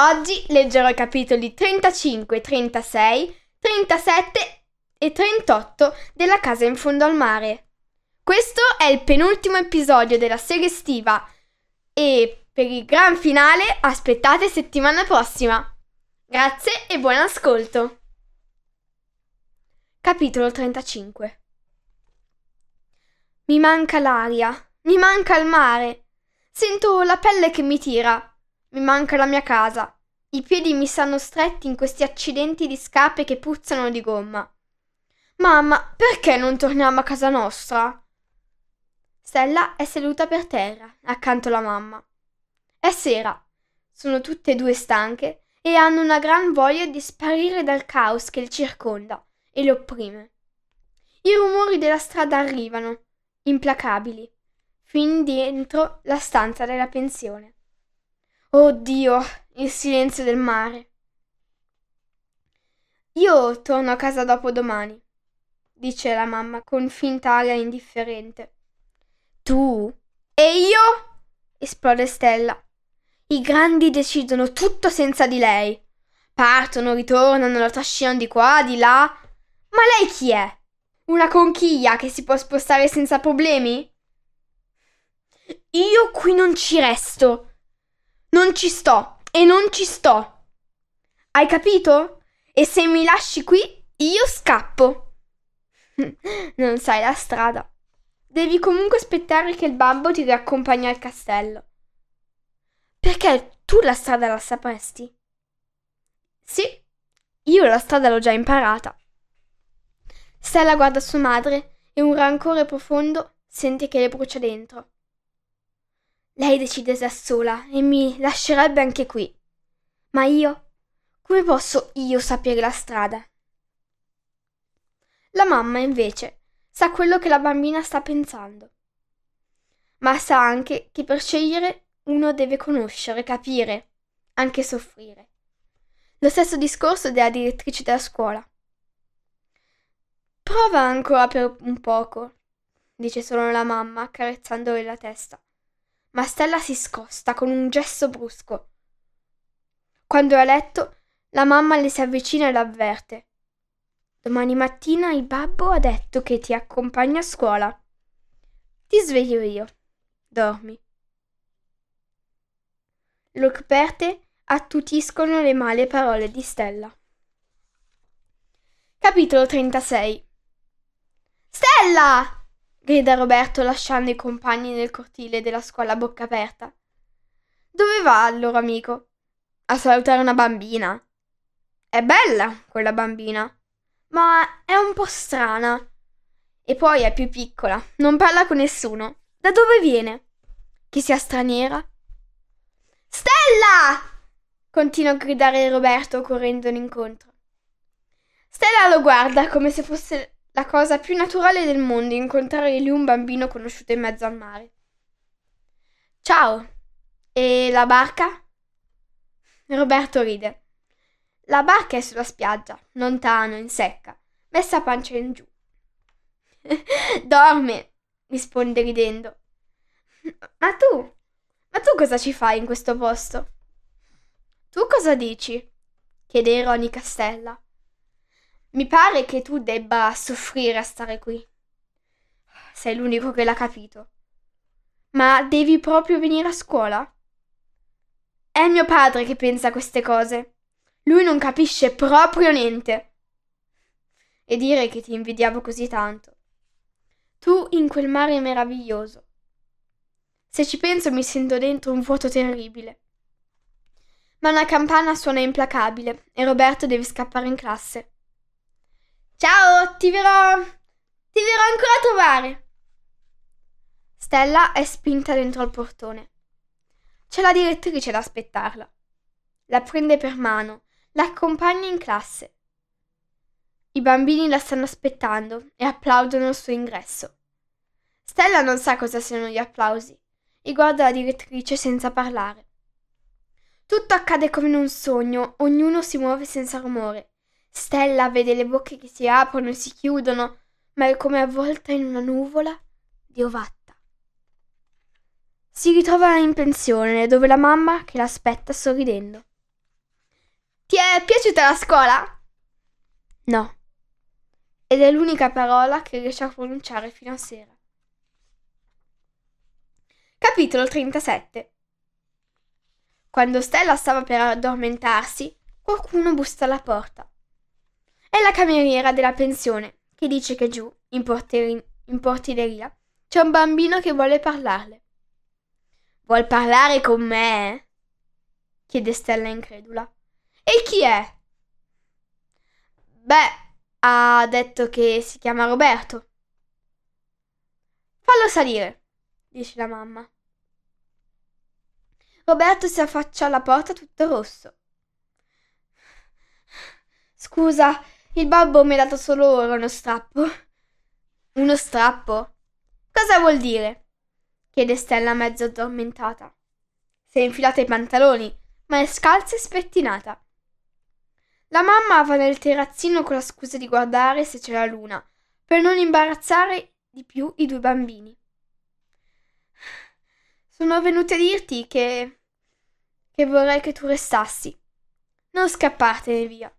Oggi leggerò i capitoli 35, 36, 37 e 38 della Casa in fondo al mare. Questo è il penultimo episodio della serie estiva e per il gran finale aspettate settimana prossima. Grazie e buon ascolto. Capitolo 35 Mi manca l'aria, mi manca il mare. Sento la pelle che mi tira. Mi manca la mia casa. I piedi mi stanno stretti in questi accidenti di scarpe che puzzano di gomma. Mamma, perché non torniamo a casa nostra? Stella è seduta per terra, accanto alla mamma. È sera. Sono tutte e due stanche e hanno una gran voglia di sparire dal caos che le circonda e le opprime. I rumori della strada arrivano, implacabili, fin dentro la stanza della pensione. Oh Dio, il silenzio del mare. Io torno a casa dopo domani, dice la mamma con finta aria indifferente. Tu? E io? esplode Stella. I grandi decidono tutto senza di lei. Partono, ritornano, la trascinano di qua, di là. Ma lei chi è? Una conchiglia che si può spostare senza problemi? Io qui non ci resto. Non ci sto e non ci sto. Hai capito? E se mi lasci qui, io scappo. non sai la strada. Devi comunque aspettare che il babbo ti riaccompagni al castello. Perché tu la strada la sapresti? Sì, io la strada l'ho già imparata. Stella guarda sua madre e un rancore profondo sente che le brucia dentro. Lei decide da sola e mi lascerebbe anche qui. Ma io? Come posso io sapere la strada? La mamma, invece, sa quello che la bambina sta pensando. Ma sa anche che per scegliere uno deve conoscere, capire, anche soffrire. Lo stesso discorso della direttrice della scuola. Prova ancora per un poco, dice solo la mamma, accarezzandole la testa ma Stella si scosta con un gesto brusco. Quando è a letto, la mamma le si avvicina e l'avverte. Domani mattina il babbo ha detto che ti accompagna a scuola. Ti sveglio io. Dormi. Lo coperte attutiscono le male parole di Stella. Capitolo 36 Stella! Grida Roberto lasciando i compagni nel cortile della scuola a bocca aperta. Dove va il loro amico? A salutare una bambina. È bella quella bambina, ma è un po' strana. E poi è più piccola, non parla con nessuno. Da dove viene? Che sia straniera? Stella! continua a gridare Roberto correndone incontro. Stella lo guarda come se fosse la cosa più naturale del mondo incontrare lì un bambino conosciuto in mezzo al mare. Ciao. E la barca? Roberto ride. La barca è sulla spiaggia, lontano, in secca, messa pancia in giù. Dorme, risponde ridendo. Ma tu? Ma tu cosa ci fai in questo posto? Tu cosa dici? chiede ironica Stella. Mi pare che tu debba soffrire a stare qui. Sei l'unico che l'ha capito. Ma devi proprio venire a scuola? È mio padre che pensa queste cose. Lui non capisce proprio niente. E dire che ti invidiavo così tanto. Tu in quel mare meraviglioso. Se ci penso mi sento dentro un vuoto terribile. Ma una campana suona implacabile e Roberto deve scappare in classe. Ciao, ti verrò. ti verrò ancora a trovare. Stella è spinta dentro al portone. C'è la direttrice ad aspettarla. La prende per mano, la accompagna in classe. I bambini la stanno aspettando e applaudono il suo ingresso. Stella non sa cosa siano gli applausi e guarda la direttrice senza parlare. Tutto accade come in un sogno, ognuno si muove senza rumore. Stella vede le bocche che si aprono e si chiudono, ma è come avvolta in una nuvola di ovatta. Si ritrova in pensione, dove la mamma che l'aspetta sorridendo. Ti è piaciuta la scuola? No. Ed è l'unica parola che riesce a pronunciare fino a sera. Capitolo 37 Quando Stella stava per addormentarsi, qualcuno bussa alla porta. È la cameriera della pensione che dice che giù, in, porteri- in portineria, c'è un bambino che vuole parlarle. Vuol parlare con me? chiede Stella incredula. E chi è? Beh, ha detto che si chiama Roberto. Fallo salire, dice la mamma. Roberto si affaccia alla porta tutto rosso. Scusa, il babbo mi ha dato solo uno strappo. Uno strappo? Cosa vuol dire? chiede Stella mezzo addormentata. Si è infilata i pantaloni, ma è scalza e spettinata. La mamma va nel terrazzino con la scusa di guardare se c'è la luna, per non imbarazzare di più i due bambini. Sono venuta a dirti che. che vorrei che tu restassi. Non scappartene via.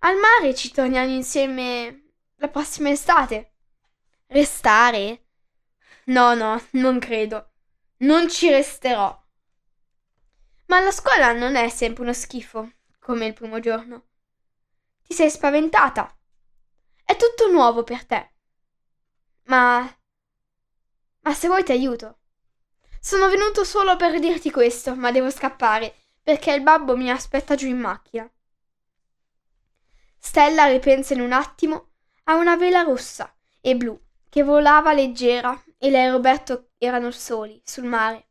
Al mare ci torniamo insieme la prossima estate. Restare? No, no, non credo. Non ci resterò. Ma la scuola non è sempre uno schifo, come il primo giorno. Ti sei spaventata. È tutto nuovo per te. Ma... Ma se vuoi ti aiuto. Sono venuto solo per dirti questo, ma devo scappare, perché il babbo mi aspetta giù in macchina. Stella ripensa in un attimo a una vela rossa e blu che volava leggera e lei e Roberto erano soli sul mare.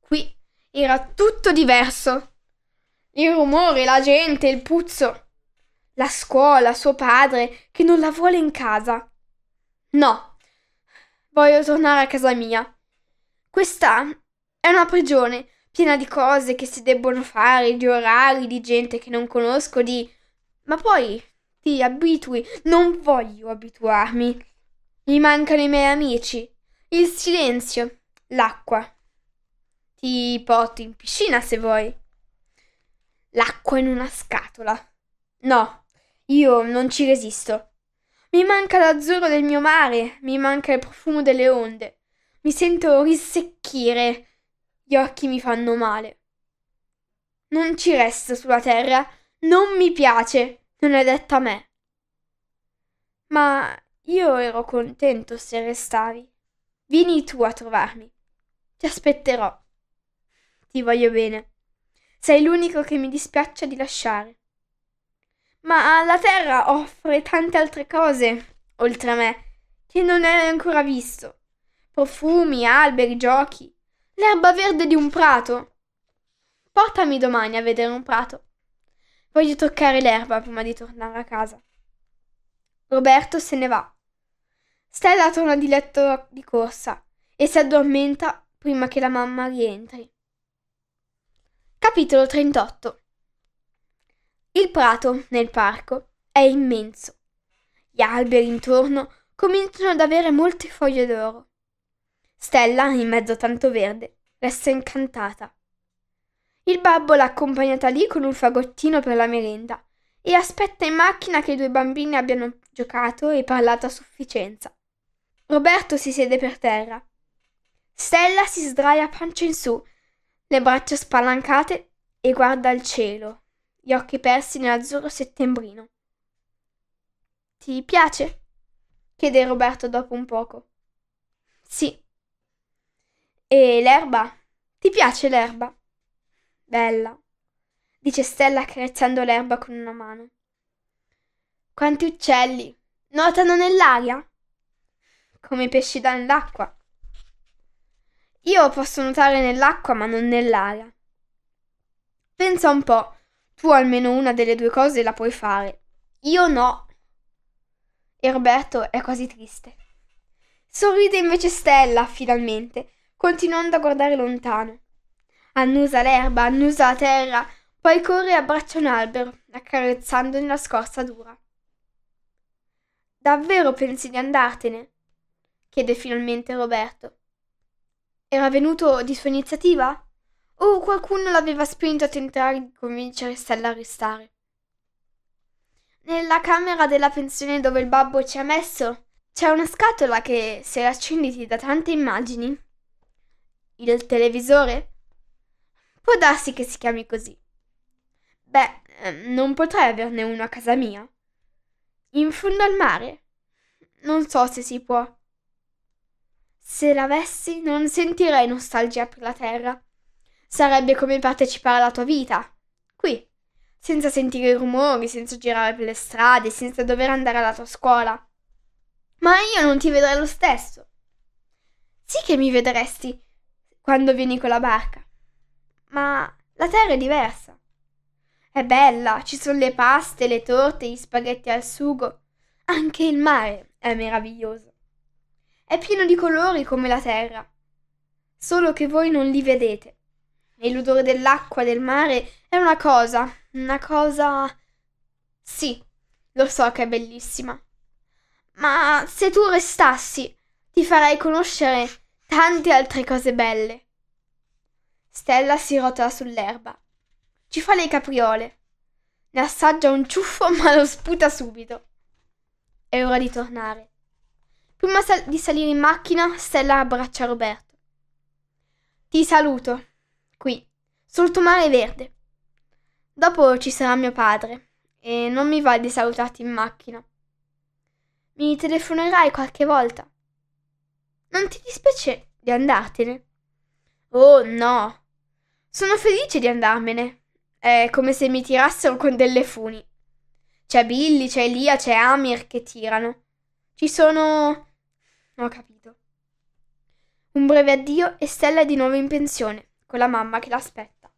Qui era tutto diverso. Il rumore, la gente, il puzzo. La scuola, suo padre, che non la vuole in casa. No, voglio tornare a casa mia. Questa è una prigione piena di cose che si debbono fare, di orari, di gente che non conosco, di... Ma poi ti abitui. Non voglio abituarmi. Mi mancano i miei amici, il silenzio, l'acqua. Ti porto in piscina se vuoi. L'acqua in una scatola. No, io non ci resisto. Mi manca l'azzurro del mio mare, mi manca il profumo delle onde. Mi sento risecchire. Gli occhi mi fanno male. Non ci resto sulla terra, non mi piace, non è detta a me. Ma io ero contento se restavi. Vieni tu a trovarmi. Ti aspetterò. Ti voglio bene. Sei l'unico che mi dispiaccia di lasciare. Ma la terra offre tante altre cose, oltre a me, che non hai ancora visto. Profumi, alberi, giochi, l'erba verde di un prato. Portami domani a vedere un prato. Voglio toccare l'erba prima di tornare a casa. Roberto se ne va. Stella torna di letto di corsa e si addormenta prima che la mamma rientri. Capitolo 38 Il prato nel parco è immenso. Gli alberi intorno cominciano ad avere molte foglie d'oro. Stella, in mezzo a tanto verde, resta incantata. Il babbo l'ha accompagnata lì con un fagottino per la merenda e aspetta in macchina che i due bambini abbiano giocato e parlato a sufficienza. Roberto si siede per terra. Stella si sdraia pancia in su, le braccia spalancate e guarda il cielo, gli occhi persi nell'azzurro settembrino. Ti piace? chiede Roberto dopo un poco. Sì. E l'erba? Ti piace l'erba? Bella, dice Stella accarezzando l'erba con una mano. Quanti uccelli! Nuotano nell'aria? Come i pesci nell'acqua. Io posso nuotare nell'acqua ma non nell'aria. Pensa un po', tu almeno una delle due cose la puoi fare. Io no. E Roberto è quasi triste. Sorride invece Stella, finalmente, continuando a guardare lontano. Annusa l'erba, annusa la terra, poi corre e abbraccia un albero, accarezzandone la scorza dura. Davvero pensi di andartene? chiede finalmente Roberto. Era venuto di sua iniziativa? O qualcuno l'aveva spinto a tentare di convincere Stella a restare? Nella camera della pensione dove il babbo ci ha messo c'è una scatola che, se accendi, dà tante immagini. Il televisore? Può darsi che si chiami così. Beh, ehm, non potrei averne uno a casa mia. In fondo al mare? Non so se si può. Se l'avessi, non sentirei nostalgia per la terra. Sarebbe come partecipare alla tua vita. Qui, senza sentire i rumori, senza girare per le strade, senza dover andare alla tua scuola. Ma io non ti vedrei lo stesso. Sì che mi vedresti quando vieni con la barca. Ma la terra è diversa. È bella, ci sono le paste, le torte, gli spaghetti al sugo. Anche il mare è meraviglioso. È pieno di colori come la terra. Solo che voi non li vedete. E l'odore dell'acqua del mare è una cosa, una cosa... Sì, lo so che è bellissima. Ma se tu restassi, ti farei conoscere tante altre cose belle. Stella si rotola sull'erba. Ci fa le capriole. Ne assaggia un ciuffo ma lo sputa subito. È ora di tornare. Prima sal- di salire in macchina, Stella abbraccia Roberto. Ti saluto. Qui, sul tuo mare verde. Dopo ci sarà mio padre e non mi va di salutarti in macchina. Mi telefonerai qualche volta. Non ti dispiace di andartene? Oh no. Sono felice di andarmene. È come se mi tirassero con delle funi. C'è Billy, c'è Elia, c'è Amir che tirano. Ci sono. Ho capito. Un breve addio e Stella è di nuovo in pensione, con la mamma che l'aspetta.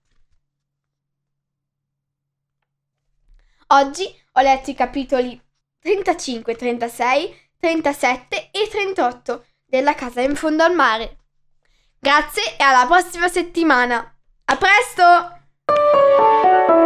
Oggi ho letto i capitoli 35, 36, 37 e 38 della casa in fondo al mare. Grazie e alla prossima settimana. A presto!